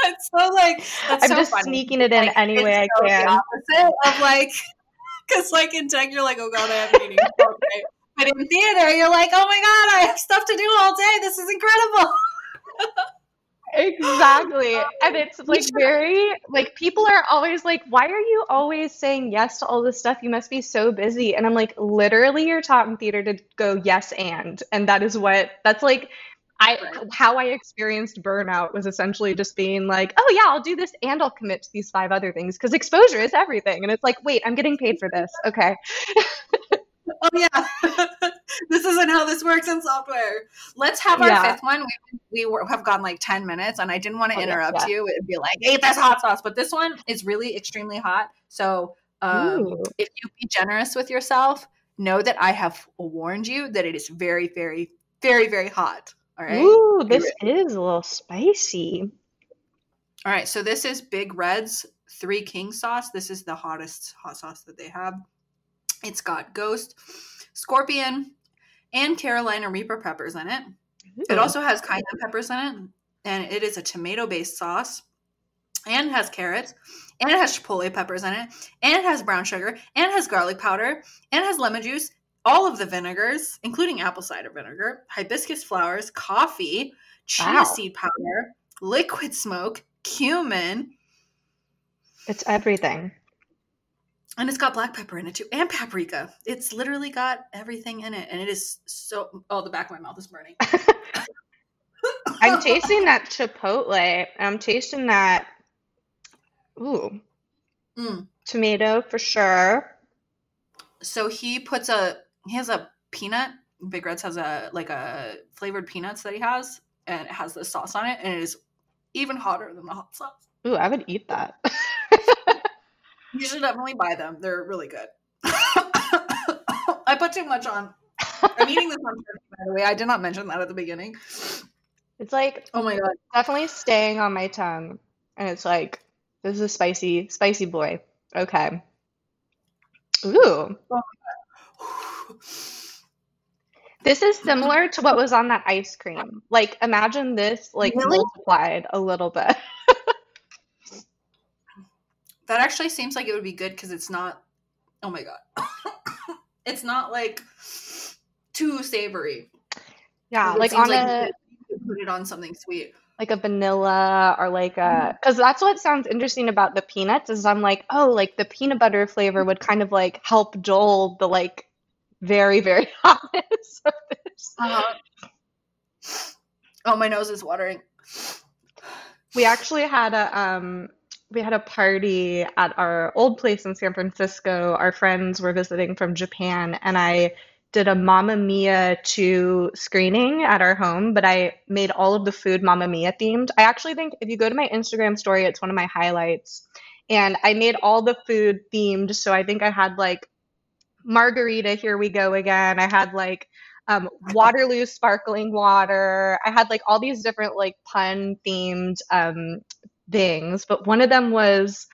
It's so like I'm so just funny. sneaking it in Like, any way I so the can. opposite of like, because like in tech, you're like, oh god, I have meetings. Okay. But in theater, you're like, oh my god, I have stuff to do all day. This is incredible. Exactly. And it's like very like people are always like, why are you always saying yes to all this stuff? You must be so busy. And I'm like, literally you're taught in theater to go yes and. And that is what that's like I how I experienced burnout was essentially just being like, oh yeah, I'll do this and I'll commit to these five other things because exposure is everything. And it's like, wait, I'm getting paid for this. Okay. Oh yeah, this isn't how this works in software. Let's have our Yeah. fifth one. We, we were, have gone like ten minutes, and I didn't want to Oh, interrupt yeah. you and be like, "Eat this hot sauce," but this one is really extremely hot. So um, if you be generous with yourself, know that I have warned you that it is very, very, very, very hot. All right. Ooh, this is a little spicy. All right, so this is Big Red's Three King sauce. This is the hottest hot sauce that they have. It's got ghost, scorpion, and Carolina Reaper peppers in it. It also has cayenne peppers in it, and it is a tomato based sauce, and has carrots, and it has chipotle peppers in it, and it has brown sugar, and it has garlic powder, and it has lemon juice, all of the vinegars, including apple cider vinegar, hibiscus flowers, coffee, chia Wow. seed powder, liquid smoke, cumin, It's everything. and it's got black pepper in it too, and paprika. It's literally got everything in it, and it is so. Oh, the back of my mouth is burning. I'm tasting that chipotle. I'm tasting that. Ooh, Mm. tomato for sure. So he puts a he has a peanut. Big Reds has a like a flavored peanuts that he has, and it has the sauce on it, and it is even hotter than the hot sauce. Ooh, I would eat that. You should definitely buy them. They're really good. I put too much on. I'm eating this on turkey, by the way. I did not mention that at the beginning. It's like Oh my god. definitely staying on my tongue, and it's like this is a spicy, spicy boy. Okay. Ooh, oh this is similar to what was on that ice cream. Like imagine this like Really? multiplied a little bit. That actually seems like it would be good because it's not. Oh my god. it's not like too savory. Yeah, like on you a put it on something sweet. like a vanilla or like a mm-hmm. because that's what sounds interesting about the peanuts is I'm like oh like the peanut butter flavor would kind of like help dull the like very very of this. Uh-huh. Oh, my nose is watering. We actually had a um we had a party at our old place in San Francisco. Our friends were visiting from Japan and I did a Mamma Mia 2 screening at our home, but I made all of the food Mamma Mia themed. I actually think if you go to my Instagram story, it's one of my highlights. And I made all the food themed. So I think I had like margarita, here we go again. I had like um, Waterloo sparkling water. I had like all these different like pun themed um, things, but one of them was,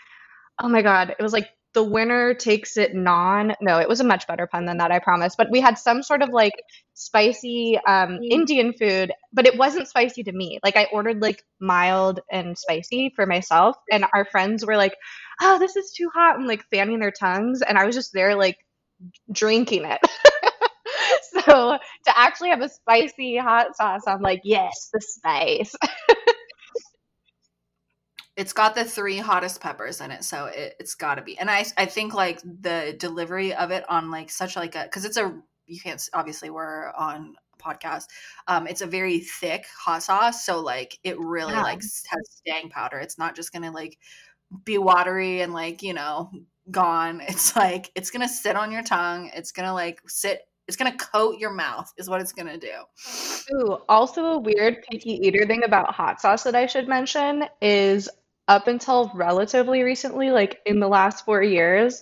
oh my God, it was like the winner takes it non. No, it was a much better pun than that, I promise. But we had some sort of like spicy um, Mm. Indian food, but it wasn't spicy to me. Like I ordered like mild and spicy for myself, and our friends were like, oh, this is too hot, and like fanning their tongues. And I was just there like drinking it. so to actually have a spicy hot sauce, I'm like, yes, the spice. It's got the three hottest peppers in it, so it, it's got to be. And I, I think like the delivery of it on like such like a because it's a you can't obviously we're on a podcast. Um, it's a very thick hot sauce, so like it really Yeah. like has staying powder. It's not just gonna like be watery and like you know gone. It's like it's gonna sit on your tongue. It's gonna like sit. It's gonna coat your mouth. Is what it's gonna do. Ooh, also a weird picky eater thing about hot sauce that I should mention is up until relatively recently, like in the last four years,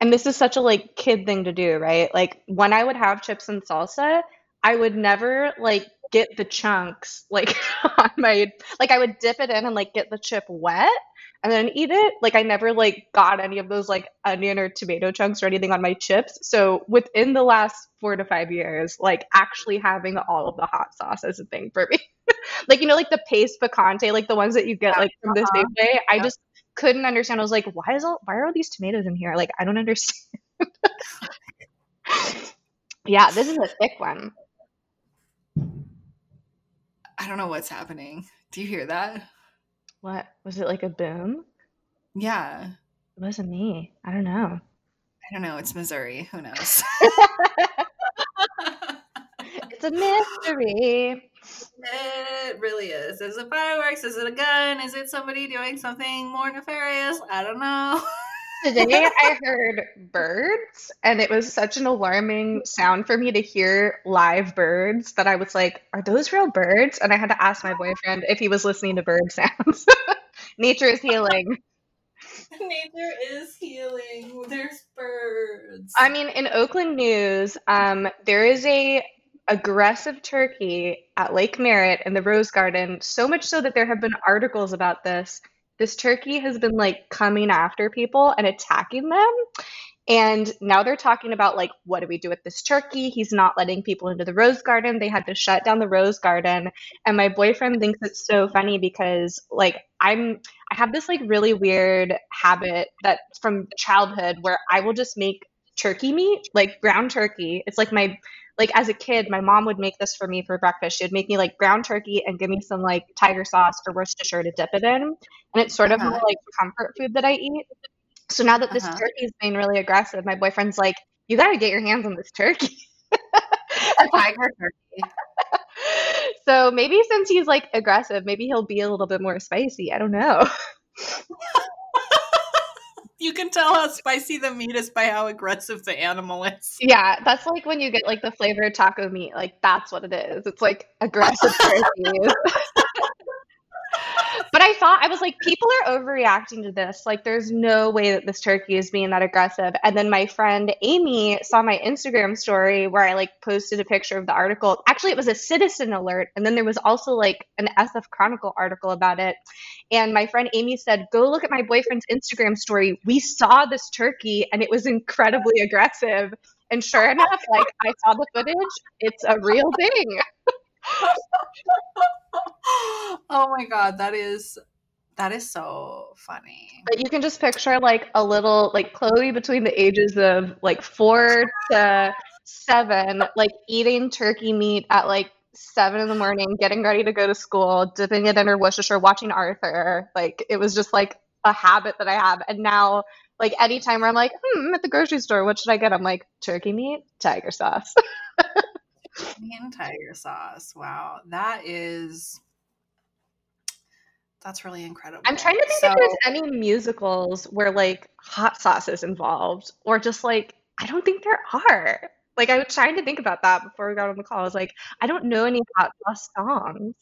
and this is such a like kid thing to do, right? Like when I would have chips and salsa, I would never like get the chunks like on my like I would dip it in and like get the chip wet and then eat it. Like I never like got any of those like onion or tomato chunks or anything on my chips. So within the last four to five years, like actually having all of the hot sauce is a thing for me. like you know, like the Pace picante, like the ones that you get like from this Uh-huh. Safeway. I just couldn't understand. I was like, why is all why are all these tomatoes in here? Like I don't understand. yeah, this is a thick one. I don't know what's happening. Do you hear that? What was it like a boom? Yeah. It wasn't me. I don't know. I don't know. It's Missouri. Who knows? It's a mystery. it really is. Is it fireworks? Is it a gun? Is it somebody doing something more nefarious? I don't know. Today I heard birds, and it was such an alarming sound for me to hear live birds that I was like, Are those real birds? And I had to ask my boyfriend if he was listening to bird sounds. Nature is healing. Nature is healing. There's birds. I mean, in Oakland news, um, there is a aggressive turkey at Lake Merritt in the Rose Garden, so much so that there have been articles about this. This turkey has been like coming after people and attacking them. And now they're talking about like, what do we do with this turkey? He's not letting people into the rose garden. They had to shut down the rose garden. And my boyfriend thinks it's so funny because like I'm I have this like really weird habit that from childhood where I will just make turkey meat, like ground turkey. It's like my like as a kid, my mom would make this for me for breakfast. She would make me like ground turkey and give me some like tiger sauce or Worcestershire to dip it in. And it's sort of Uh-huh. my like comfort food that I eat. So now that this Uh-huh. turkey is being really aggressive, my boyfriend's like, "You got to get your hands on this turkey." a tiger turkey. so maybe since he's like aggressive, maybe he'll be a little bit more spicy. I don't know. You can tell how spicy the meat is by how aggressive the animal is. Yeah, that's like when you get like the flavored taco meat. Like that's what it is. It's like aggressive. but I thought I was like, people are overreacting to this. Like, there's no way that this turkey is being that aggressive. And then my friend Amy saw my Instagram story where I like posted a picture of the article. Actually, it was a citizen alert, and then there was also like an SF Chronicle article about it. And my friend Amy said, Go look at my boyfriend's Instagram story. We saw this turkey and it was incredibly aggressive. And sure enough, like I saw the footage, it's a real thing. oh my god, that is that is so funny. But you can just picture like a little like Chloe between the ages of like four to seven, like eating turkey meat at like seven in the morning, getting ready to go to school, dipping it in her Worcestershire, watching Arthur. Like it was just like a habit that I have. And now like anytime where I'm like, hmm, I'm at the grocery store, what should I get? I'm like, turkey meat, tiger sauce. And tiger sauce. Wow, that is that's really incredible. I'm trying to think so, if there's any musicals where like hot sauce is involved or just like I don't think there are. Like I was trying to think about that before we got on the call. I was like, I don't know any hot sauce songs.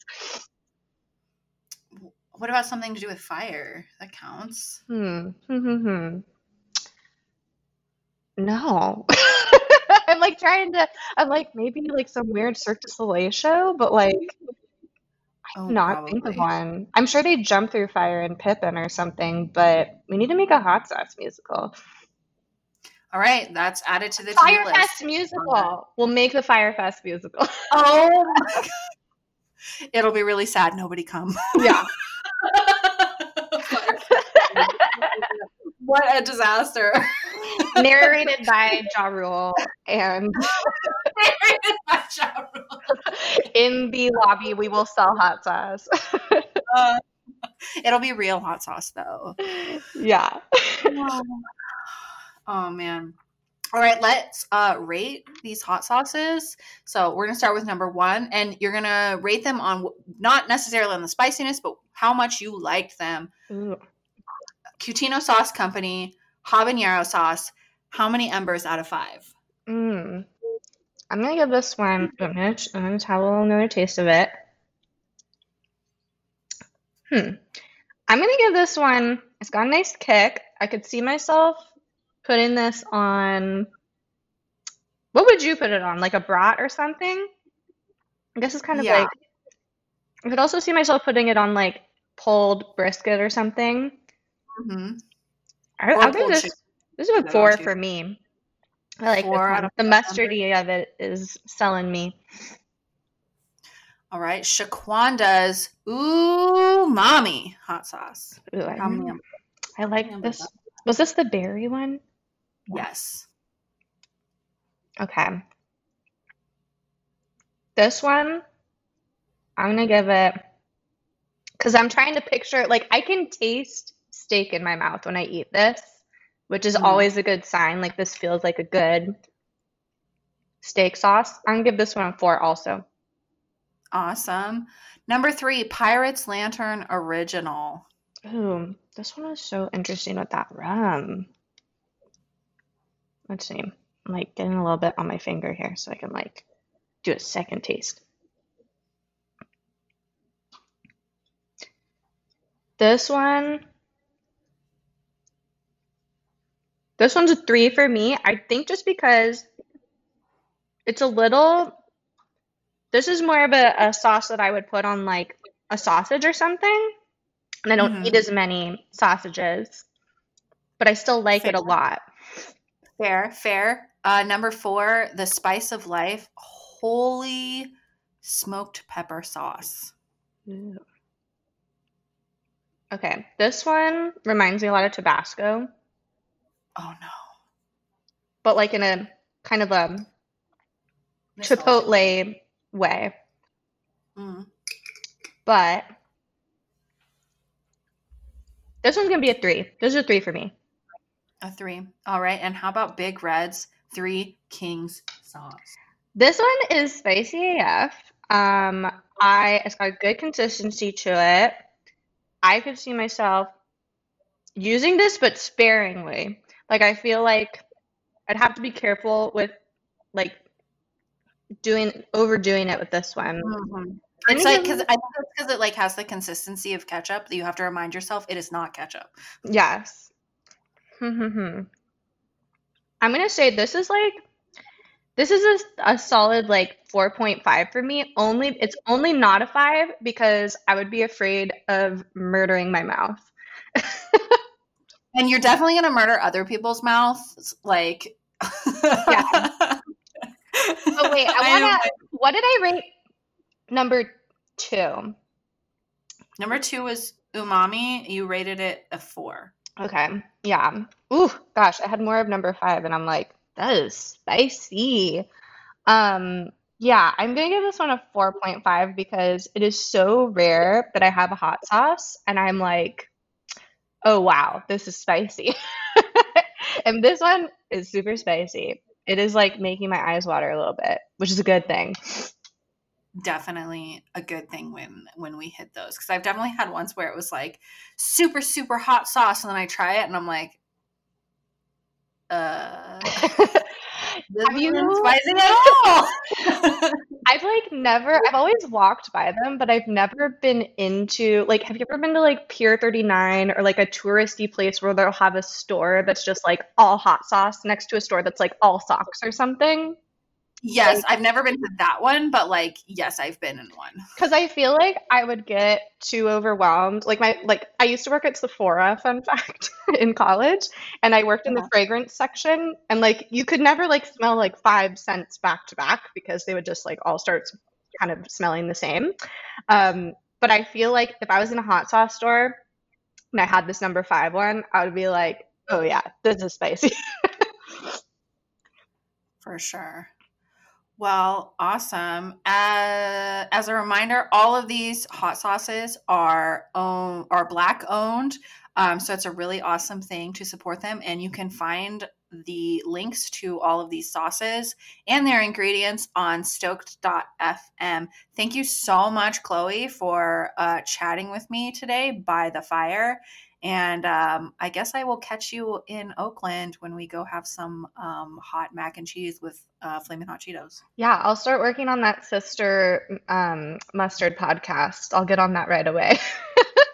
What about something to do with fire? That counts. Hmm. Hmm. Hmm. hmm. No. Like trying to I'm like maybe like some weird Cirque du Soleil show, but like Oh, not think of one. I'm sure they jump through fire and Pippin or something, but we need to make a hot sauce musical. All right, that's added to the list. Fyre Fest musical. We'll make the Fyre Fest musical. Oh. It'll be really sad. Nobody come. yeah. what a disaster. Narrated by Ja Rule. And in the lobby, we will sell hot sauce. Uh, It'll be real hot sauce though. yeah. Oh man. All right, let's uh, rate these hot sauces. So we're gonna start with number one, and you're gonna rate them on not necessarily on the spiciness, but how much you liked them. Ooh. Cutino Sauce Company habanero sauce. How many embers out of five? Mm. I'm gonna give this one. I'm gonna, I'm gonna have a little another taste of it. Hmm. I'm gonna give this one. It's got a nice kick. I could see myself putting this on. What would you put it on? Like a brat or something? I guess it's kind of Yeah. like. I could also see myself putting it on like pulled brisket or something. Mm-hmm. I, Or I'll give this. chicken. This is a four for me. I like Four The mustardy of it is selling me. All right, Shaquanda's Ooh Mommy hot sauce. Ooh, I? I like remember this. Was this the berry one? Yes. Okay. This one, I'm gonna give it because I'm trying to picture like I can taste steak in my mouth when I eat this, which is Mhm. always a good sign. Like this feels like a good steak sauce. I'm gonna give this one a four also. Awesome. Number three, Pirates Lantern Original. Ooh, this one is so interesting with that rum. Let's see. I'm like getting a little bit on my finger here so I can like do a second taste. This one, this one's a three for me. I think just because it's a little, this is more of a, a sauce that I would put on like a sausage or something. And I don't Mhm. eat as many sausages, but I still like it a lot. Fair, fair. Uh, number four, The Spice of Life Holy Smoked Pepper Sauce. Ooh. Okay, this one reminds me a lot of Tabasco, Oh no. but like in a kind of a Chipotle way. Mm. But this one's gonna be a three. This is a three for me. A three. All right. And how about Big Red's Three Kings sauce? This one is spicy AF. Um, I it's got a good consistency to it. I could see myself using this, but sparingly. Like I feel like I'd have to be careful with like doing overdoing it with this one. Mhm. It's like because I think it's because it like has the consistency of ketchup that you have to remind yourself it is not ketchup. Yes. Hmm. I'm gonna say this is like this is a, a solid like 4.5 for me. Only it's only not a five because I would be afraid of murdering my mouth. And you're definitely gonna murder other people's mouths, like. Yeah. Oh wait, I wanna. What did I rate number two? Number two was umami. You rated it a four. Okay, yeah. Ooh, gosh, I had more of number five, and I'm like, that is spicy. Um, yeah, I'm gonna give this one a 4.5 because it is so rare that I have a hot sauce, and I'm like, oh wow, this is spicy. And this one is super spicy. It is like making my eyes water a little bit, which is a good thing. Definitely a good thing when when we hit those because I've definitely had ones where it was like super super hot sauce and then I try it and I'm like, uh, this Have you- spicy at all. I've like never, I've always walked by them, but I've never been into like, have you ever been to like Pier 39 or like a touristy place where they'll have a store that's just like all hot sauce next to a store that's like all socks or something? Yes, I've never been to that one, but like yes, I've been in one. Because I feel like I would get too overwhelmed. Like my, like I used to work at Sephora, fun fact, in college, and I worked in the Uh-huh. fragrance section, and like you could never like smell like five scents back to back because they would just like all start kind of smelling the same. Um, but I feel like if I was in a hot sauce store and I had this number five one, I would be like, oh yeah, this is spicy. For sure. Well, awesome. Uh, as a reminder, all of these hot sauces are own are black owned, um, so it's a really awesome thing to support them. And you can find the links to all of these sauces and their ingredients on stoked.fm. Thank you so much, Chloe, for uh, chatting with me today by the fire. And um, I guess I will catch you in Oakland when we go have some um, hot mac and cheese with uh, flaming hot Cheetos. yeah, I'll start working on that sister um, mustard podcast. I'll get on that right away.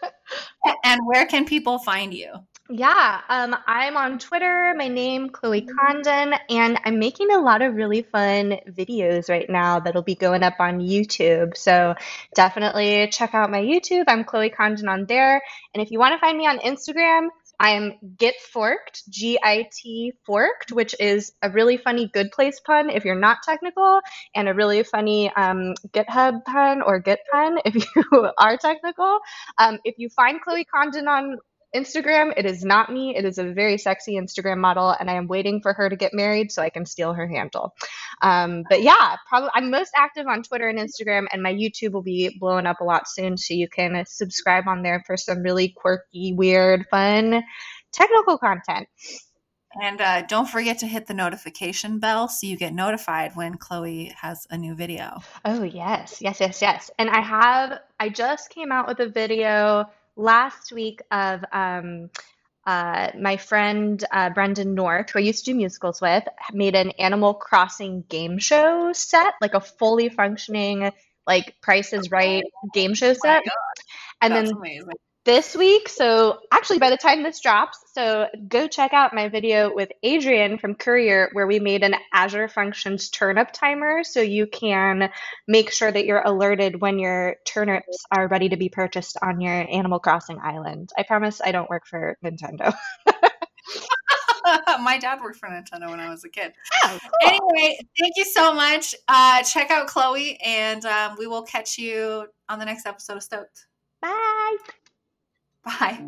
and where can people find you? Yeah, um, I'm on Twitter. My name Chloe Condon, and I'm making a lot of really fun videos right now that'll be going up on YouTube. So definitely check out my YouTube. I'm Chloe Condon on there. And if you want to find me on Instagram, I'm Git Forked, G I T Forked, which is a really funny good place pun if you're not technical, and a really funny um, GitHub pun or Git pun if you are technical. Um, if you find Chloe Condon on Instagram, it is not me. It is a very sexy Instagram model, and I am waiting for her to get married so I can steal her handle. Um, but yeah, probably I'm most active on Twitter and Instagram, and my YouTube will be blowing up a lot soon, so you can subscribe on there for some really quirky, weird, fun technical content. And uh, don't forget to hit the notification bell so you get notified when Chloe has a new video. Oh, yes, yes, yes, yes. And I have, I just came out with a video last week of um, uh, my friend uh, Brendan North, who I used to do musicals with, made an Animal Crossing game show set, like a fully functioning, like Price is Right game show set. and That's then amazing. This week. So actually, by the time this drops, so go check out my video with Adrian from Courier, where we made an Azure Functions turnip timer, so you can make sure that you're alerted when your turnips are ready to be purchased on your Animal Crossing island. I promise I don't work for Nintendo. My dad worked for Nintendo when I was a kid. Oh, Anyway, thank you so much. Uh, check out Chloe, and um, we will catch you on the next episode of Stoked. Bye. Bye.